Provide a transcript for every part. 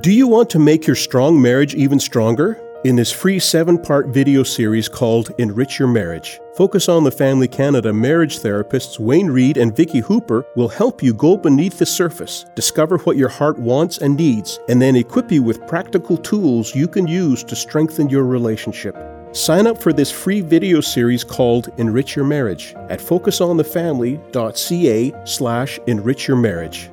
Do you want to make your strong marriage even stronger? In this free seven part video series called Enrich Your Marriage, Focus on the Family Canada marriage therapists Wayne Reed and Vicki Hooper will help you go beneath the surface, discover what your heart wants and needs, and then equip you with practical tools you can use to strengthen your relationship. Sign up for this free video series called Enrich Your Marriage at focusonthefamily.ca slash enrich your marriage.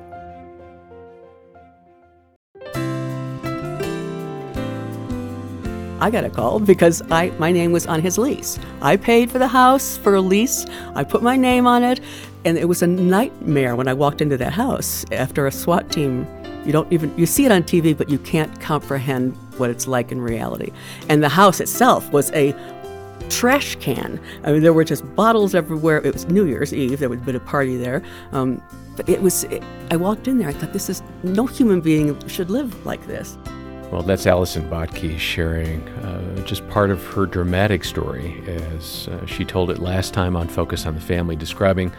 I got a call because I my name was on his lease. I paid for the house for a lease. I put my name on it, and it was a nightmare when I walked into that house after a SWAT team. You don't even you see it on TV, but you can't comprehend what it's like in reality. And the house itself was a trash can. I mean, there were just bottles everywhere. It was New Year's Eve. There have been a party there. Um, but it was. It, I walked in there. I thought, this is no human being should live like this. Well, that's Allison Bottke sharing uh, just part of her dramatic story as uh, she told it last time on Focus on the Family, describing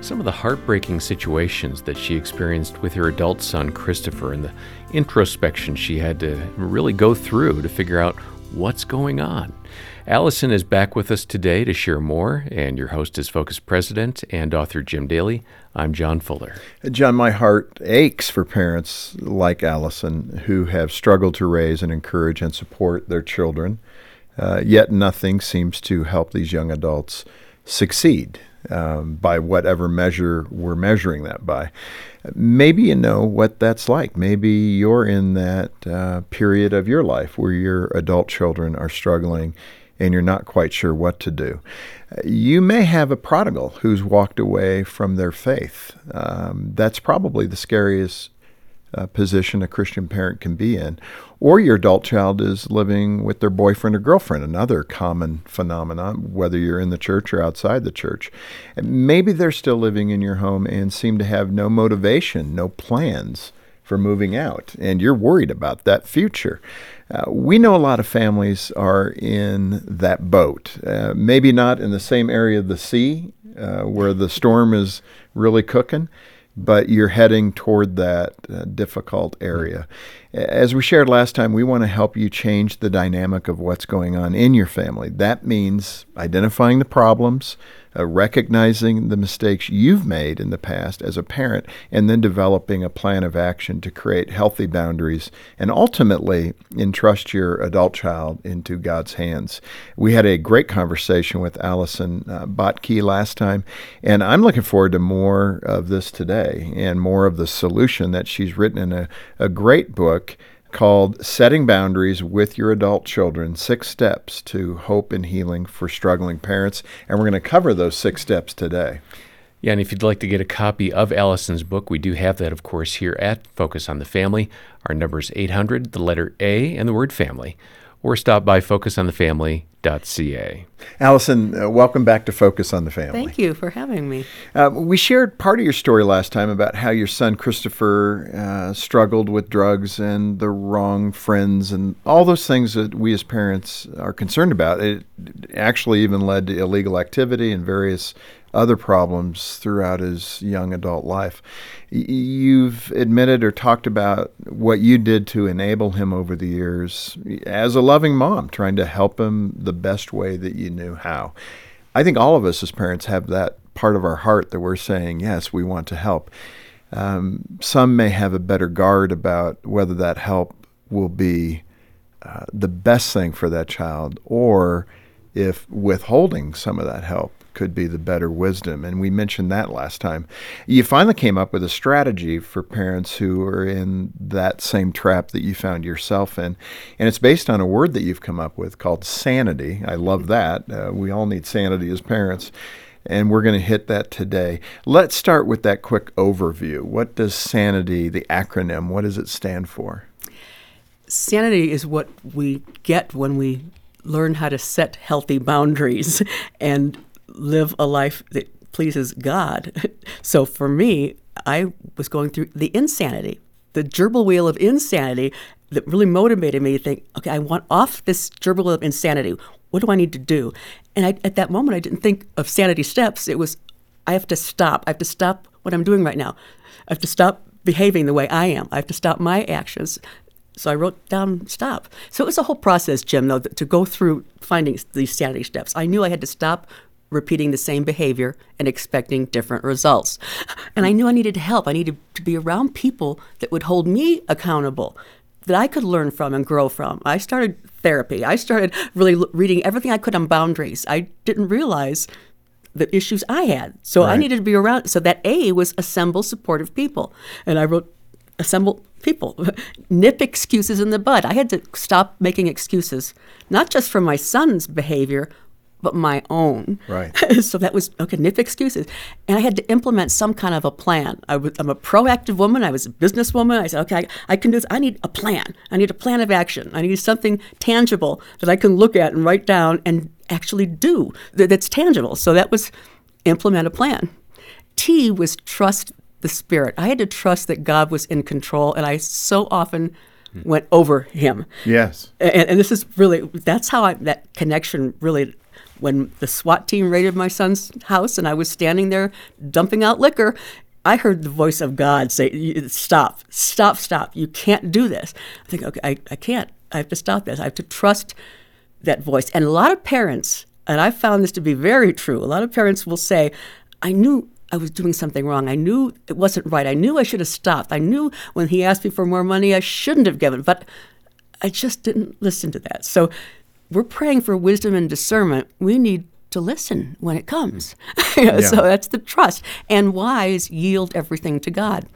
some of the heartbreaking situations that she experienced with her adult son, Christopher, and the introspection she had to really go through to figure out what's going on. Allison is back with us today to share more, and your host is Focus President and author Jim Daly. I'm John Fuller. John, my heart aches for parents like Allison who have struggled to raise and encourage and support their children, uh, yet nothing seems to help these young adults succeed um, by whatever measure we're measuring that by. Maybe you know what that's like. Maybe you're in that uh, period of your life where your adult children are struggling and you're not quite sure what to do. You may have a prodigal who's walked away from their faith. Um, that's probably the scariest uh, position a Christian parent can be in. Or your adult child is living with their boyfriend or girlfriend, another common phenomenon, whether you're in the church or outside the church. Maybe they're still living in your home and seem to have no motivation, no plans for moving out, and you're worried about that future. Uh, we know a lot of families are in that boat. Uh, maybe not in the same area of the sea uh, where the storm is really cooking, but you're heading toward that uh, difficult area. As we shared last time, we want to help you change the dynamic of what's going on in your family. That means identifying the problems, uh, recognizing the mistakes you've made in the past as a parent, and then developing a plan of action to create healthy boundaries and ultimately entrust your adult child into God's hands. We had a great conversation with Allison uh, Bottke last time, and I'm looking forward to more of this today and more of the solution that she's written in a, a great book called Setting Boundaries with Your Adult Children Six Steps to Hope and Healing for Struggling Parents. And we're going to cover those six steps today. Yeah, and if you'd like to get a copy of Allison's book, we do have that, of course, here at Focus on the Family. Our number is 800, the letter A, and the word family or stop by focusonthefamily.ca. Allison, uh, welcome back to Focus on the Family. Thank you for having me. Uh, we shared part of your story last time about how your son Christopher uh, struggled with drugs and the wrong friends and all those things that we as parents are concerned about. It actually even led to illegal activity and various other problems throughout his young adult life. You've admitted or talked about what you did to enable him over the years as a loving mom, trying to help him the best way that you knew how. I think all of us as parents have that part of our heart that we're saying, yes, we want to help. Um, some may have a better guard about whether that help will be uh, the best thing for that child or if withholding some of that help could be the better wisdom. And we mentioned that last time. You finally came up with a strategy for parents who are in that same trap that you found yourself in. And it's based on a word that you've come up with called sanity. I love that. Uh, we all need sanity as parents. And we're going to hit that today. Let's start with that quick overview. What does sanity, the acronym, what does it stand for? Sanity is what we get when we learn how to set healthy boundaries. And live a life that pleases God. so for me, I was going through the insanity, the gerbil wheel of insanity that really motivated me to think, okay, I want off this gerbil wheel of insanity. What do I need to do? And I, at that moment, I didn't think of sanity steps. It was, I have to stop. I have to stop what I'm doing right now. I have to stop behaving the way I am. I have to stop my actions. So I wrote down stop. So it was a whole process, Jim, though, to go through finding these sanity steps. I knew I had to stop repeating the same behavior and expecting different results. And I knew I needed help. I needed to be around people that would hold me accountable, that I could learn from and grow from. I started therapy. I started really reading everything I could on boundaries. I didn't realize the issues I had. So right. I needed to be around. So that A was assemble supportive people. And I wrote assemble people, nip excuses in the bud. I had to stop making excuses, not just for my son's behavior, but my own. Right. so that was okay. Nip excuses, and I had to implement some kind of a plan. I was, I'm a proactive woman. I was a businesswoman. I said, okay, I, I, can do this. I need a plan. I need a plan of action. I need something tangible that I can look at and write down and actually do that, that's tangible. So that was implement a plan. T was trust the spirit. I had to trust that God was in control, and I so often hmm. went over him. Yes. And, and, this is really that's how I that connection really when the SWAT team raided my son's house and I was standing there dumping out liquor, I heard the voice of God say, Stop, stop, stop. You can't do this. I think, okay, I, I can't. I have to stop this. I have to trust that voice. And a lot of parents, and I found this to be very true, a lot of parents will say, I knew I was doing something wrong. I knew it wasn't right. I knew I should have stopped. I knew when he asked me for more money, I shouldn't have given, but I just didn't listen to that. So we're praying for wisdom and discernment. We need to listen when it comes. yeah. So that's the trust. And wise yield everything to God.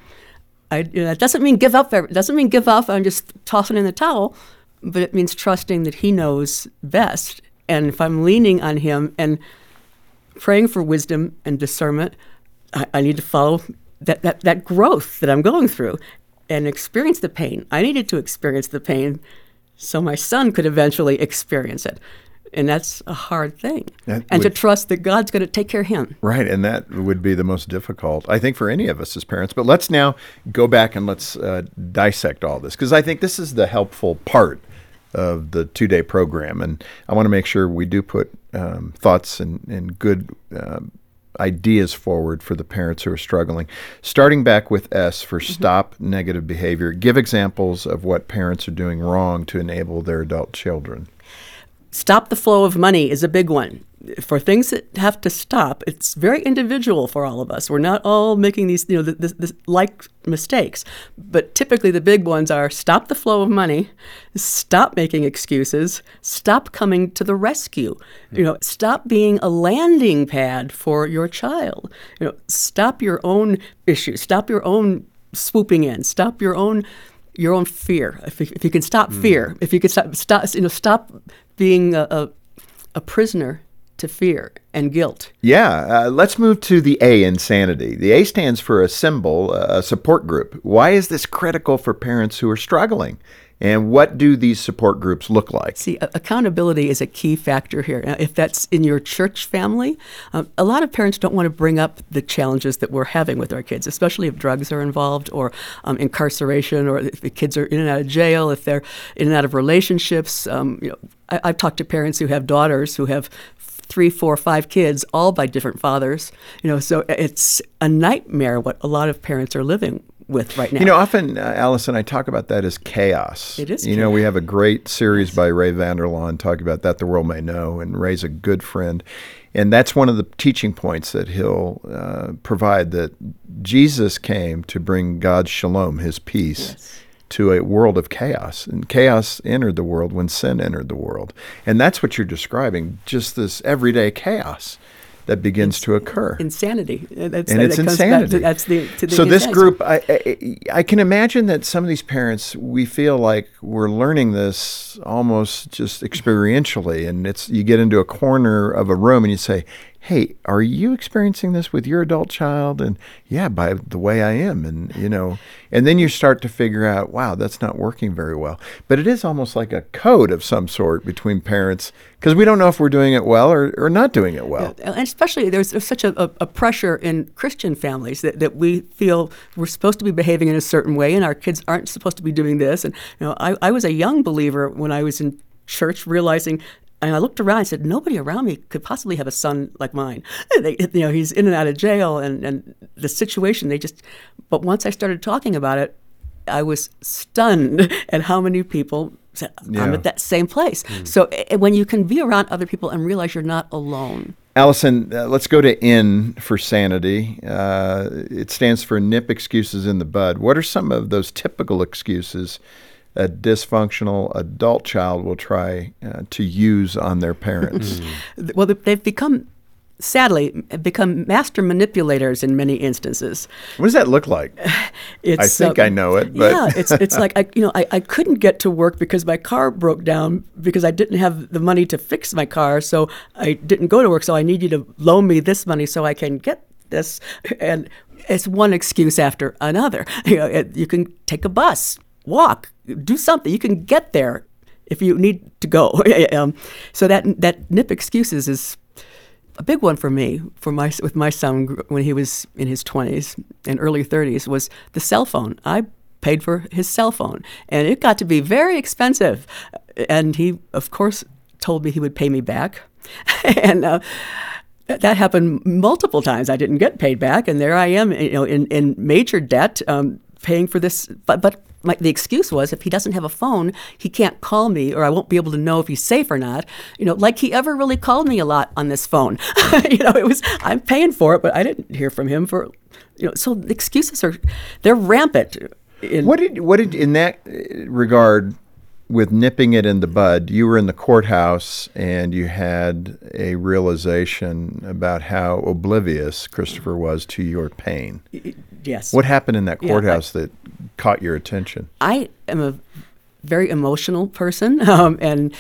I, you know, that doesn't mean give up. It doesn't mean give up and just tossing in the towel, but it means trusting that He knows best. And if I'm leaning on Him and praying for wisdom and discernment, I, I need to follow that, that, that growth that I'm going through and experience the pain. I needed to experience the pain so my son could eventually experience it. And that's a hard thing. That and would, to trust that God's going to take care of him. Right. And that would be the most difficult, I think, for any of us as parents. But let's now go back and let's uh, dissect all this because I think this is the helpful part of the two day program. And I want to make sure we do put um, thoughts and, and good. Um, ideas forward for the parents who are struggling. Starting back with S for mm-hmm. stop negative behavior, give examples of what parents are doing wrong to enable their adult children. Stop the flow of money is a big one for things that have to stop, it's very individual for all of us. We're not all making these, you know, the, the, the, like mistakes. But typically, the big ones are stop the flow of money, stop making excuses, stop coming to the rescue. Hmm. You know, stop being a landing pad for your child. You know, stop your own issues, stop your own swooping in, stop your own your own fear. If you, if you can stop mm. fear, if you can stop, stop, you know, stop being a, a, a prisoner to fear and guilt. Yeah, uh, let's move to the A, insanity. The A stands for a symbol, a support group. Why is this critical for parents who are struggling? And what do these support groups look like? See, accountability is a key factor here. If that's in your church family, um, a lot of parents don't want to bring up the challenges that we're having with our kids, especially if drugs are involved or um, incarceration or if the kids are in and out of jail, if they're in and out of relationships. Um, you know, I, I've talked to parents who have daughters who have three, four, five kids, all by different fathers. You know, so it's a nightmare what a lot of parents are living with right now. You know, often, uh, Allison, I talk about that as chaos. It is. You chaos. know, we have a great series by Ray Vander Laan talking about that the world may know, and Ray's a good friend. And that's one of the teaching points that he'll uh, provide that Jesus came to bring God's shalom, his peace. Yes to a world of chaos. And chaos entered the world when sin entered the world. And that's what you're describing just this everyday chaos that begins it's to occur. Insanity. That's, and it's insanity. To, that's the, the so this group, I, I, I, can imagine that some of these parents, we feel like we're learning this almost just experientially, and it's you get into a corner of a room and you say, hey, are you experiencing this with your adult child? And yeah, by the way I am. And, you know, and then you start to figure out, wow, that's not working very well. But it is almost like a code of some sort between parents because we don't know if we're doing it well or, or not doing it well. Yeah, and especially there's, there's such a, a, pressure in Christian families that, that we feel we're supposed to be behaving in a certain way and our kids aren't supposed to be doing this. And, you know, I, I was a young believer when I was in church realizing and I looked around and said, nobody around me could possibly have a son like mine. They, you know, he's in and out of jail and, and the situation, they just, but once I started talking about it, I was stunned at how many people said, I'm Yeah. at that same place. So eh, when you can be around other people and realize you're not alone. Allison, uh, let's go to N for sanity. Uh, it stands for nip excuses in the bud. What are some of those typical excuses a dysfunctional adult child will try uh, to use on their parents? Well, they- they've become, sadly, become master manipulators in many instances. what does that look like? It's, I think I know it, but- yeah, it's it's like I you know I, I couldn't get to work because my car broke down because I didn't have the money to fix my car, so I didn't go to work. So I need you to loan me this money so I can get this, and it's one excuse after another. You know, you can take a bus, walk, do something. You can get there if you need to go. um, so that that nip excuses is a big one for me for my with my son when he was in his 20s and early 30s was the cell phone i paid for his cell phone and it got to be very expensive and he of course told me he would pay me back and uh, that happened multiple times i didn't get paid back and there i am you know in, in major debt um, paying for this but but my, the excuse was if he doesn't have a phone, he can't call me, or I won't be able to know if he's safe or not. You know, like he ever really called me a lot on this phone. you know, it was I'm paying for it, but I didn't hear from him for, you know. So the excuses are they're rampant. In, What did what did in that regard with nipping it in the bud? You were in the courthouse and you had a realization about how oblivious Christopher was to your pain. Yes. What happened in that Yeah, I- courthouse that caught your attention? I am a very emotional person, um, and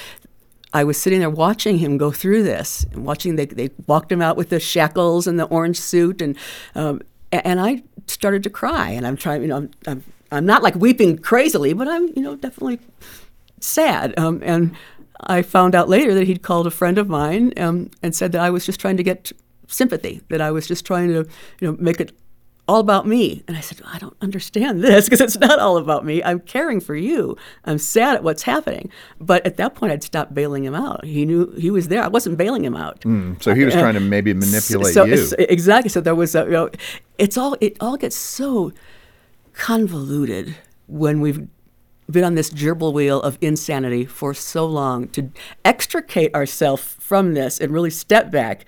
I was sitting there watching him go through this, and watching they they walked him out with the shackles and the orange suit, and um, and I started to cry, and I'm trying, you know, I'm I'm, I'm not like weeping crazily, but I'm you know definitely sad, um, and. I found out later that he'd called a friend of mine um, and said that I was just trying to get sympathy, that I was just trying to, you know, make it all about me. And I said, I don't understand this because it's not all about me. I'm caring for you. I'm sad at what's happening. But at that point, I'd stopped bailing him out. He knew he was there. I wasn't bailing him out. Hmm. So he was trying to maybe manipulate so, you. so- exactly. So there was a, you know, it's all it all gets so convoluted when we've been on this gerbil wheel of insanity for so long to extricate ourselves from this and really step back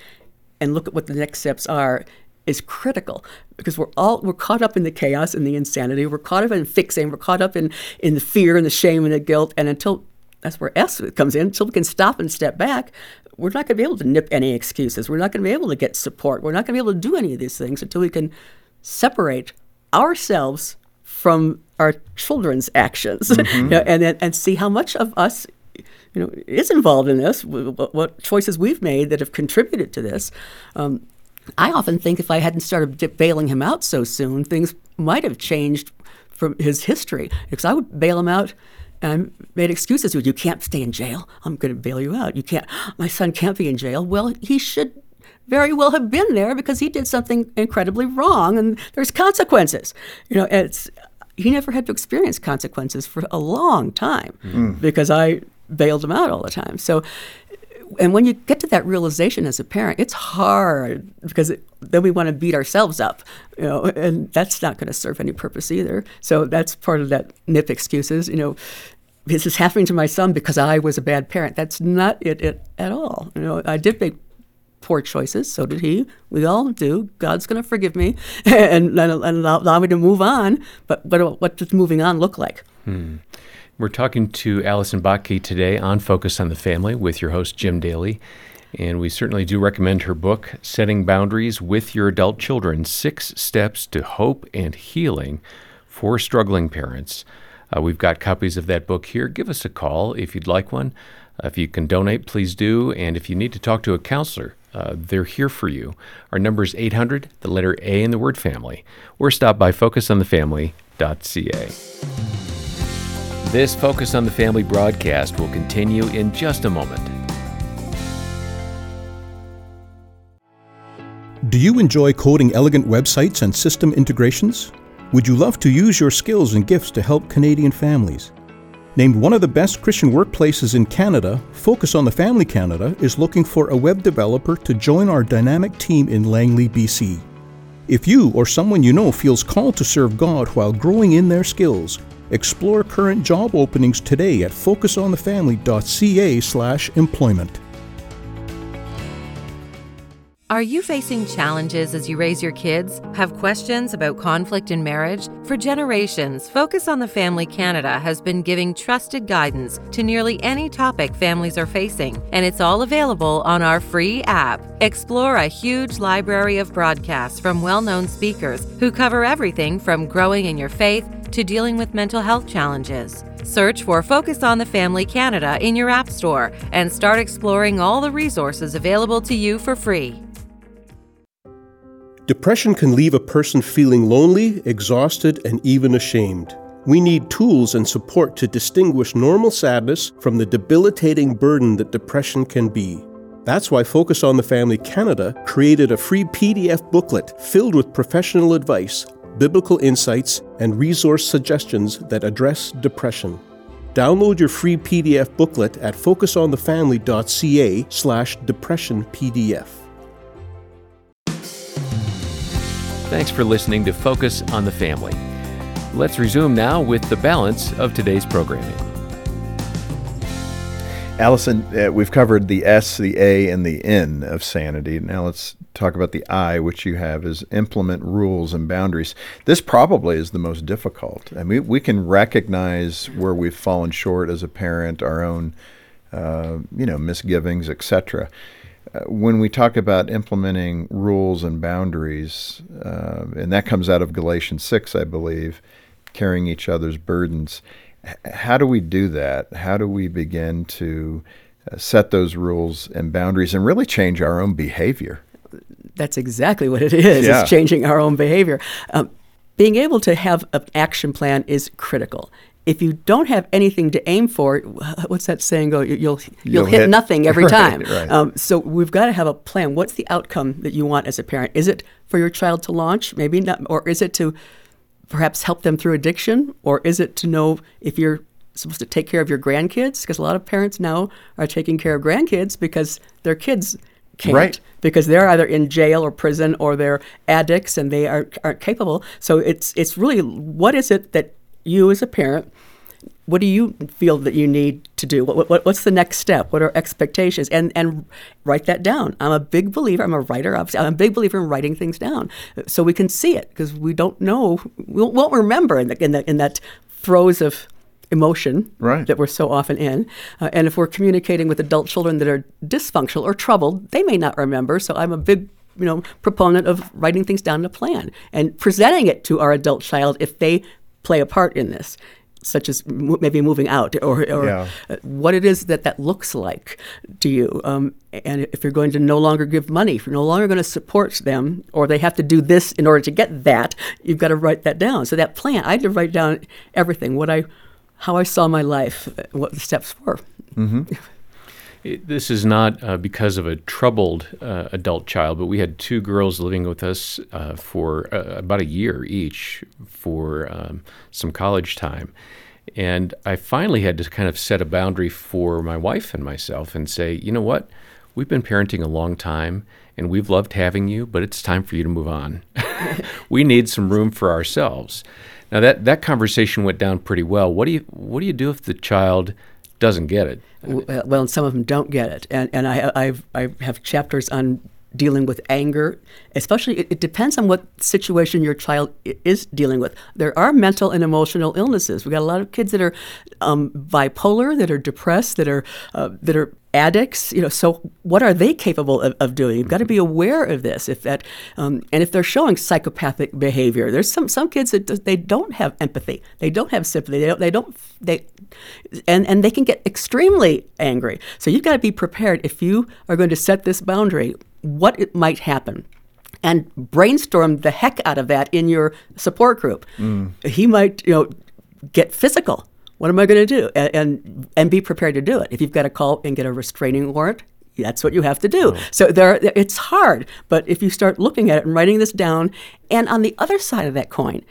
and look at what the next steps are is critical because we're all we're caught up in the chaos and the insanity we're caught up in fixing we're caught up in in the fear and the shame and the guilt and until that's where S comes in. Until we can stop and step back, we're not going to be able to nip any excuses. We're not going to be able to get support. We're not going to be able to do any of these things until we can separate ourselves from our children's actions, You know, and then- and see how much of us, you know, is involved in this. What, what choices we've made that have contributed to this. Um, I often think if I hadn't started bailing him out so soon, things might have changed from his history. Because I would bail him out and I made excuses. You can't stay in jail. I'm going to bail you out. You can't. My son can't be in jail. Well, he should very well have been there because he did something incredibly wrong, and there's consequences. You know, it's he never had to experience consequences for a long time mm. because I bailed him out all the time. So and when you get to that realization as a parent, it's hard because it, then we want to beat ourselves up, you know, and that's not going to serve any purpose either. So that's part of that nip excuses, you know. This is happening to my son because I was a bad parent. That's not it, it at all. You know, I did make poor choices. So did he. We all do. God's going to forgive me and, and allow, me to move on. But what, what does moving on look like? Hmm. We're talking to Allison Bottke today on Focus on the Family with your host, Jim Daly. And we certainly do recommend her book, Setting Boundaries with Your Adult Children Six Steps to Hope and Healing for Struggling Parents. Uh, we've got copies of that book here. Give us a call if you'd like one. Uh, if you can donate, please do. And if you need to talk to a counselor, uh, they're here for you. Our number is 800, the letter A in the word family, or stop by focusonthefamily.ca. This Focus on the Family broadcast will continue in just a moment. Do you enjoy coding elegant websites and system integrations? Would you love to use your skills and gifts to help Canadian families? Named one of the best Christian workplaces in Canada, Focus on the Family Canada is looking for a web developer to join our dynamic team in Langley, BC. If you or someone you know feels called to serve God while growing in their skills, explore current job openings today at focusonthefamily.ca/employment. Are you facing challenges as you raise your kids? Have questions about conflict in marriage? For generations, Focus on the Family Canada has been giving trusted guidance to nearly any topic families are facing, and it's all available on our free app. Explore a huge library of broadcasts from well known speakers who cover everything from growing in your faith to dealing with mental health challenges. Search for Focus on the Family Canada in your App Store and start exploring all the resources available to you for free. Depression can leave a person feeling lonely, exhausted, and even ashamed. We need tools and support to distinguish normal sadness from the debilitating burden that depression can be. That's why Focus on the Family Canada created a free PDF booklet filled with professional advice, biblical insights, and resource suggestions that address depression. Download your free PDF booklet at focusonthefamily.ca slash depression PDF. Thanks for listening to Focus on the Family. Let's resume now with the balance of today's programming. Allison, uh, we've covered the S, the A, and the N of sanity. Now let's talk about the I, which you have is implement rules and boundaries. This probably is the most difficult. I mean, we can recognize where we've fallen short as a parent, our own, uh, you know, misgivings, etc. Uh, when we talk about implementing rules and boundaries, uh, and that comes out of Galatians 6, I believe, carrying each other's burdens how do we do that? How do we begin to uh, set those rules and boundaries and really change our own behavior? That's exactly what it is. Yeah. It's changing our own behavior. Um, being able to have an action plan is critical. If you don't have anything to aim for, what's that saying go? You'll you'll, you'll hit, hit, nothing every right, time. Right. Um, so we've got to have a plan. What's the outcome that you want as a parent? Is it for your child to launch? Maybe not, or is it to perhaps help them through addiction? Or is it to know if you're supposed to take care of your grandkids? Because a lot of parents now are taking care of grandkids because their kids can't. Right. Because they're either in jail or prison or they're addicts and they aren't, aren't capable. So it's, it's really what is it that you as a parent what do you feel that you need to do? What, what, what's the next step? What are expectations? And and write that down. I'm a big believer. I'm a writer. Obviously, I'm a big believer in writing things down so we can see it because we don't know. We won't remember in, the, in, the, in that throes of emotion right. that we're so often in. Uh, and if we're communicating with adult children that are dysfunctional or troubled, they may not remember. So I'm a big you know proponent of writing things down in a plan and presenting it to our adult child if they play a part in this such as maybe moving out or, or yeah. what it is that that looks like to you. Um, and if you're going to no longer give money, if you're no longer going to support them, or they have to do this in order to get that, you've got to write that down. So that plan, I had to write down everything, what I, how I saw my life, what the steps were. Mm-hmm. It, this is not uh, because of a troubled uh, adult child, but we had two girls living with us uh, for uh, about a year each for um, some college time. And I finally had to kind of set a boundary for my wife and myself and say, you know what? We've been parenting a long time and we've loved having you, but it's time for you to move on. we need some room for ourselves. Now that, that conversation went down pretty well. What do you what do you do if the child doesn't get it? Well, and some of them don't get it, and and I I've, I have chapters on dealing with anger, especially it, it, depends on what situation your child is dealing with. There are mental and emotional illnesses. We got a lot of kids that are um, bipolar, that are depressed, that are uh, that are addicts. You know, so what are they capable of, of doing? You've got to be aware of this. If that um, and if they're showing psychopathic behavior, there's some some kids that they don't have empathy, they don't have sympathy, they don't they don't they and and they can get extremely angry. So you've got to be prepared if you are going to set this boundary what it might happen and brainstorm the heck out of that in your support group. Mm. He might, you know, get physical. What am I going to do? And, and, and be prepared to do it. If you've got to call and get a restraining warrant, that's what you have to do. Oh. So there, it's hard. But if you start looking at it and writing this down, and on the other side of that coin,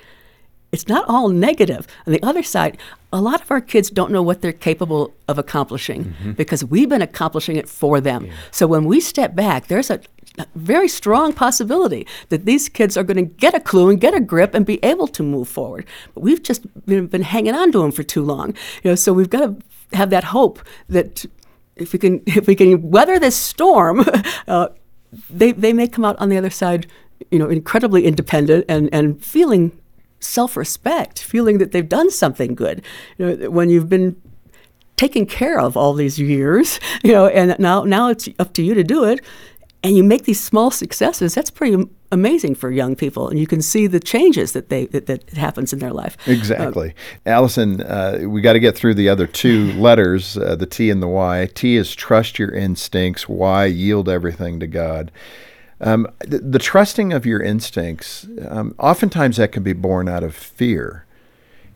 it's not all negative. On the other side, a lot of our kids don't know what they're capable of accomplishing mm-hmm. because we've been accomplishing it for them. Yeah. So when we step back, there's a very strong possibility that these kids are going to get a clue and get a grip and be able to move forward. But we've just been, been hanging on to them for too long. You know, so we've got to have that hope that if we can if we can weather this storm, uh, they they may come out on the other side, you know, incredibly independent and and feeling self-respect, feeling that they've done something good. You know, when you've been taken care of all these years, you know, and now now it's up to you to do it and you make these small successes that's pretty amazing for young people and you can see the changes that they that, that happens in their life. Exactly. Uh, allison uh, we got to get through the other two letters uh, the t and the y. T is trust your instincts y yield everything to god. Um, the, the, trusting of your instincts um, oftentimes that can be born out of fear.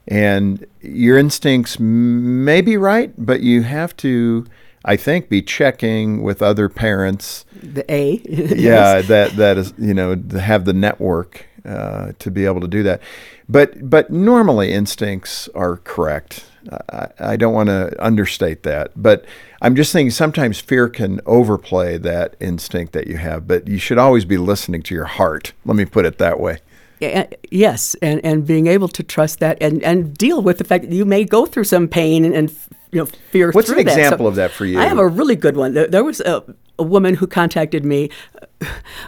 And your instincts may be right but you have to I think, be checking with other parents. The A. yeah, that that is you know have the network uh, to be able to do that. But but normally instincts are correct. I, I don't want to understate that, but I'm just thinking sometimes fear can overplay that instinct that you have. But you should always be listening to your heart. Let me put it that way. Yes, and, and being able to trust that and, and deal with the fact that you may go through some pain and, and you know fear. What's an example so of that for you? I have a really good one. There, there was a, a, woman who contacted me,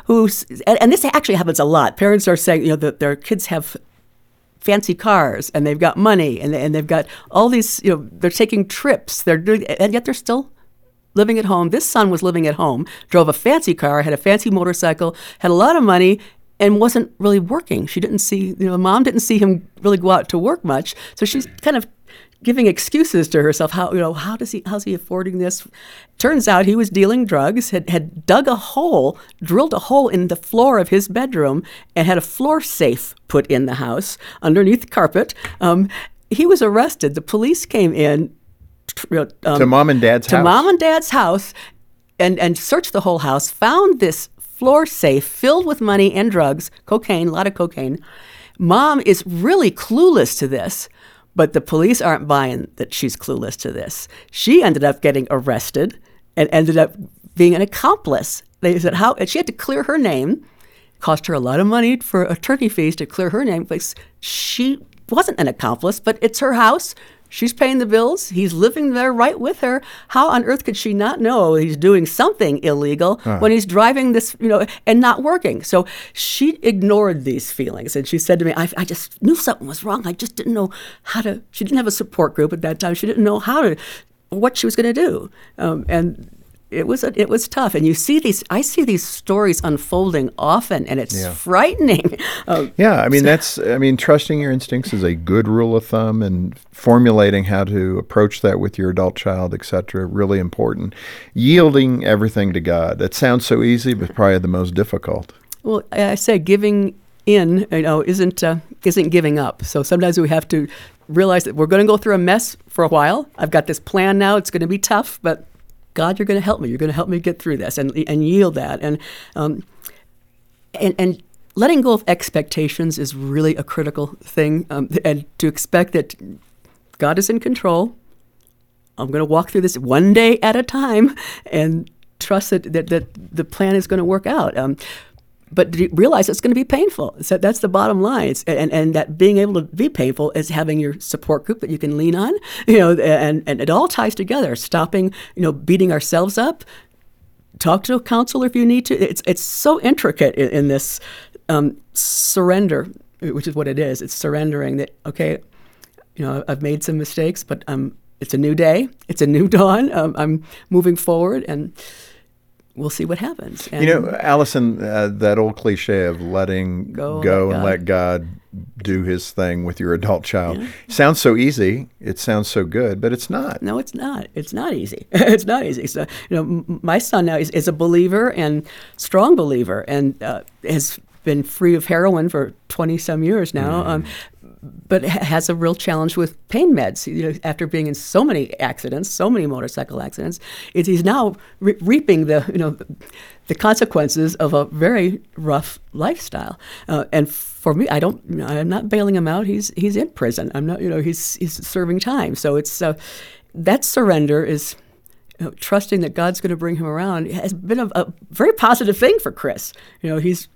who's and, and, this actually happens a lot. Parents are saying you know that their kids have fancy cars and they've got money and, they, and they've got all these you know they're taking trips. They're doing and yet they're still living at home. This son was living at home, drove a fancy car, had a fancy motorcycle, had a lot of money, and wasn't really working. She didn't see, you know, mom didn't see him really go out to work much. So she's kind of giving excuses to herself. How you know how does he how's he affording this? Turns out he was dealing drugs. Had had dug a hole, drilled a hole in the floor of his bedroom, and had a floor safe put in the house underneath the carpet. Um, he was arrested. The police came in um, to mom and dad's to house. mom and dad's house, and and searched the whole house. Found this floor safe filled with money and drugs, cocaine, a lot of cocaine. Mom is really clueless to this. But the police aren't buying that she's clueless to this. She ended up getting arrested and ended up being an accomplice. They said how she had to clear her name. Cost her a lot of money for attorney fees to clear her name because she wasn't an accomplice, but it's her house. She's paying the bills. He's living there right with her. How on earth could she not know he's doing something illegal uh. when he's driving this, you know, and not working? So she ignored these feelings. And she said to me, I, I just knew something was wrong. I just didn't know how to, she didn't have a support group at that time. She didn't know how to, what she was going to do. Um, and it was a, it was tough, and you see these. I see these stories unfolding often, and it's yeah. frightening. Um, yeah, I mean so, that's. I mean, trusting your instincts is a good rule of thumb, and formulating how to approach that with your adult child, etc. Really important. Yielding everything to God. That sounds so easy, but probably the most difficult. Well, I say giving in, you know, isn't uh, isn't giving up. So sometimes we have to realize that we're going to go through a mess for a while. I've got this plan now. It's going to be tough, but God, you're going to help me. You're going to help me get through this and, and yield that. And, um, and, and letting go of expectations is really a critical thing. Um, and to expect that God is in control. I'm going to walk through this one day at a time and trust that, that, that the plan is going to work out. Um, but realize it's going to be painful. So that's the bottom line. It's, and, and that being able to be painful is having your support group that you can lean on, you know, and, and it all ties together. Stopping, you know, beating ourselves up, talk to a counselor if you need to. It's, it's so intricate in, in this um, surrender, which is what it is. It's surrendering that, okay, you know, I've made some mistakes, but um, it's a new day. It's a new dawn. Um, I'm moving forward and we'll see what happens. And you know, Allison, uh, that old cliche of letting go, go let and let God do his thing with your adult child yeah. sounds so easy. It sounds so good, but it's not. No, it's not. It's not easy. it's not easy. So, you know, my son now is, is, a believer and strong believer and uh, has been free of heroin for 20 some years now. Mm. Um, but has a real challenge with pain meds. You know, after being in so many accidents, so many motorcycle accidents, it, he's now re- reaping the you know the consequences of a very rough lifestyle. Uh, and for me, I don't. I'm not bailing him out. He's he's in prison. I'm not. You know, he's he's serving time. So it's uh, that surrender is you know, trusting that God's going to bring him around has been a, a very positive thing for Chris. You know, he's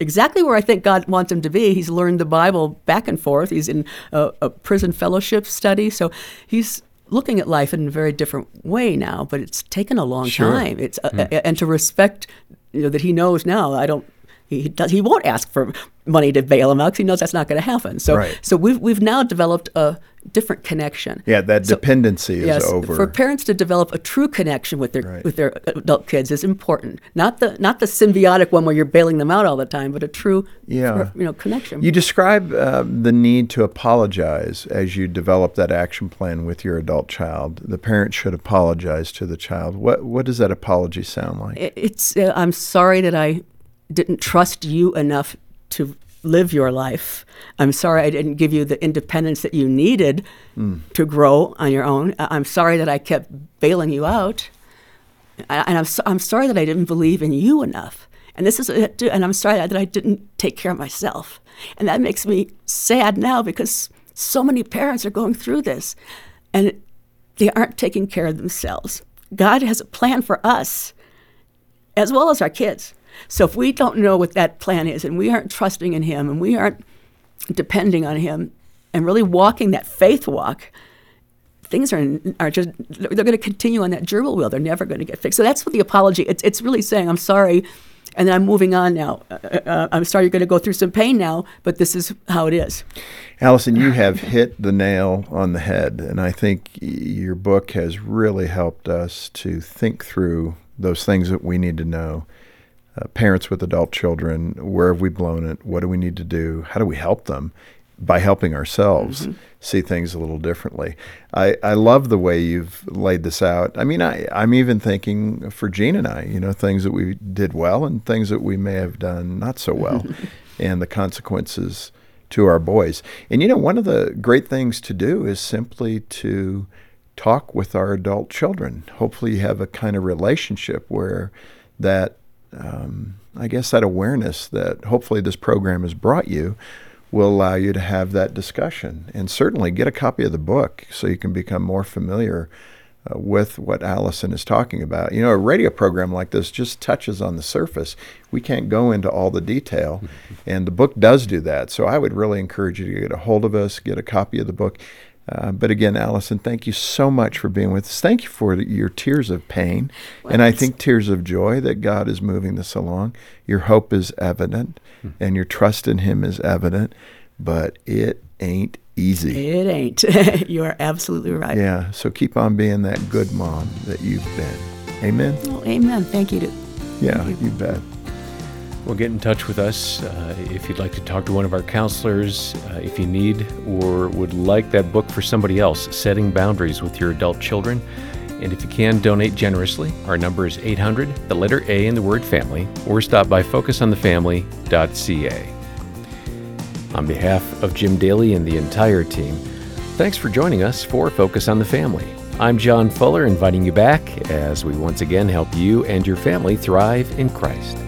exactly where I think God wants him to be. He's learned the Bible back and forth. He's in a, a prison fellowship study, so he's looking at life in a very different way now. But it's taken a long Sure. time. It's uh, and to respect, you know, that he knows now. I don't. He does. He won't ask for money to bail him out because he knows that's not going to happen. So, Right. so we've we've now developed a different connection. Yeah, that So- dependency is yes, over. For parents to develop a true connection with their Right. with their adult kids is important. Not the not the symbiotic one where you're bailing them out all the time, but a true Yeah. you know connection. You describe uh, the need to apologize as you develop that action plan with your adult child. The parent should apologize to the child. What what does that apology sound like? It- it's uh, I'm sorry that I didn't trust you enough to live your life. I'm sorry I didn't give you the independence that you needed hmm. to grow on your own. I'm sorry that I kept bailing you out. And I'm, so, I'm sorry that I didn't believe in you enough. And this is, uh, and I'm sorry that I didn't take care of myself. And that makes me sad now because so many parents are going through this, and they aren't taking care of themselves. God has a plan for us, as well as our kids. So if we don't know what that plan is, and we aren't trusting in Him, and we aren't depending on Him, and really walking that faith walk, things are are just they're going to continue on that gerbil wheel. They're never going to get fixed. So that's what the apology. It's it's really saying I'm sorry, and then I'm moving on now. Uh, uh, I'm sorry you're going to go through some pain now, but this is how it is. Allison, you have hit the nail on the head, and I think your book has really helped us to think through those things that we need to know. Uh, parents with adult children, where have we blown it? What do we need to do? How do we help them? By helping ourselves see things a little differently. I, I love the way you've laid this out. I mean, I, I'm even thinking for Jean and I, you know, things that we did well and things that we may have done not so well, and the consequences to our boys. And you know, one of the great things to do is simply to talk with our adult children. Hopefully, you have a kind of relationship where that, um, I guess, that awareness that hopefully this program has brought you will allow you to have that discussion. And certainly get a copy of the book so you can become more familiar uh, with what Allison is talking about. You know, a radio program like this just touches on the surface. We can't go into all the detail, and the book does do that. So I would really encourage you to get a hold of us, get a copy of the book. Uh, but again, Allison, thank you so much for being with us. Thank you for your tears of pain, and I think tears of joy that God is moving this along. Your hope is evident, and your trust in Him is evident, but it ain't easy. It ain't. you are absolutely right. Yeah, so keep on being that good mom that you've been. Amen? Well, amen. Thank you. To, Yeah, you bet. Get in touch with us uh, if you'd like to talk to one of our counselors, uh, if you need or would like that book for somebody else, Setting Boundaries with Your Adult Children. And if you can, donate generously. Our number is 800, the letter A in the word family, or stop by focusonthefamily.ca. On behalf of Jim Daly and the entire team, thanks for joining us for Focus on the Family. I'm John Fuller, inviting you back as we once again help you and your family thrive in Christ.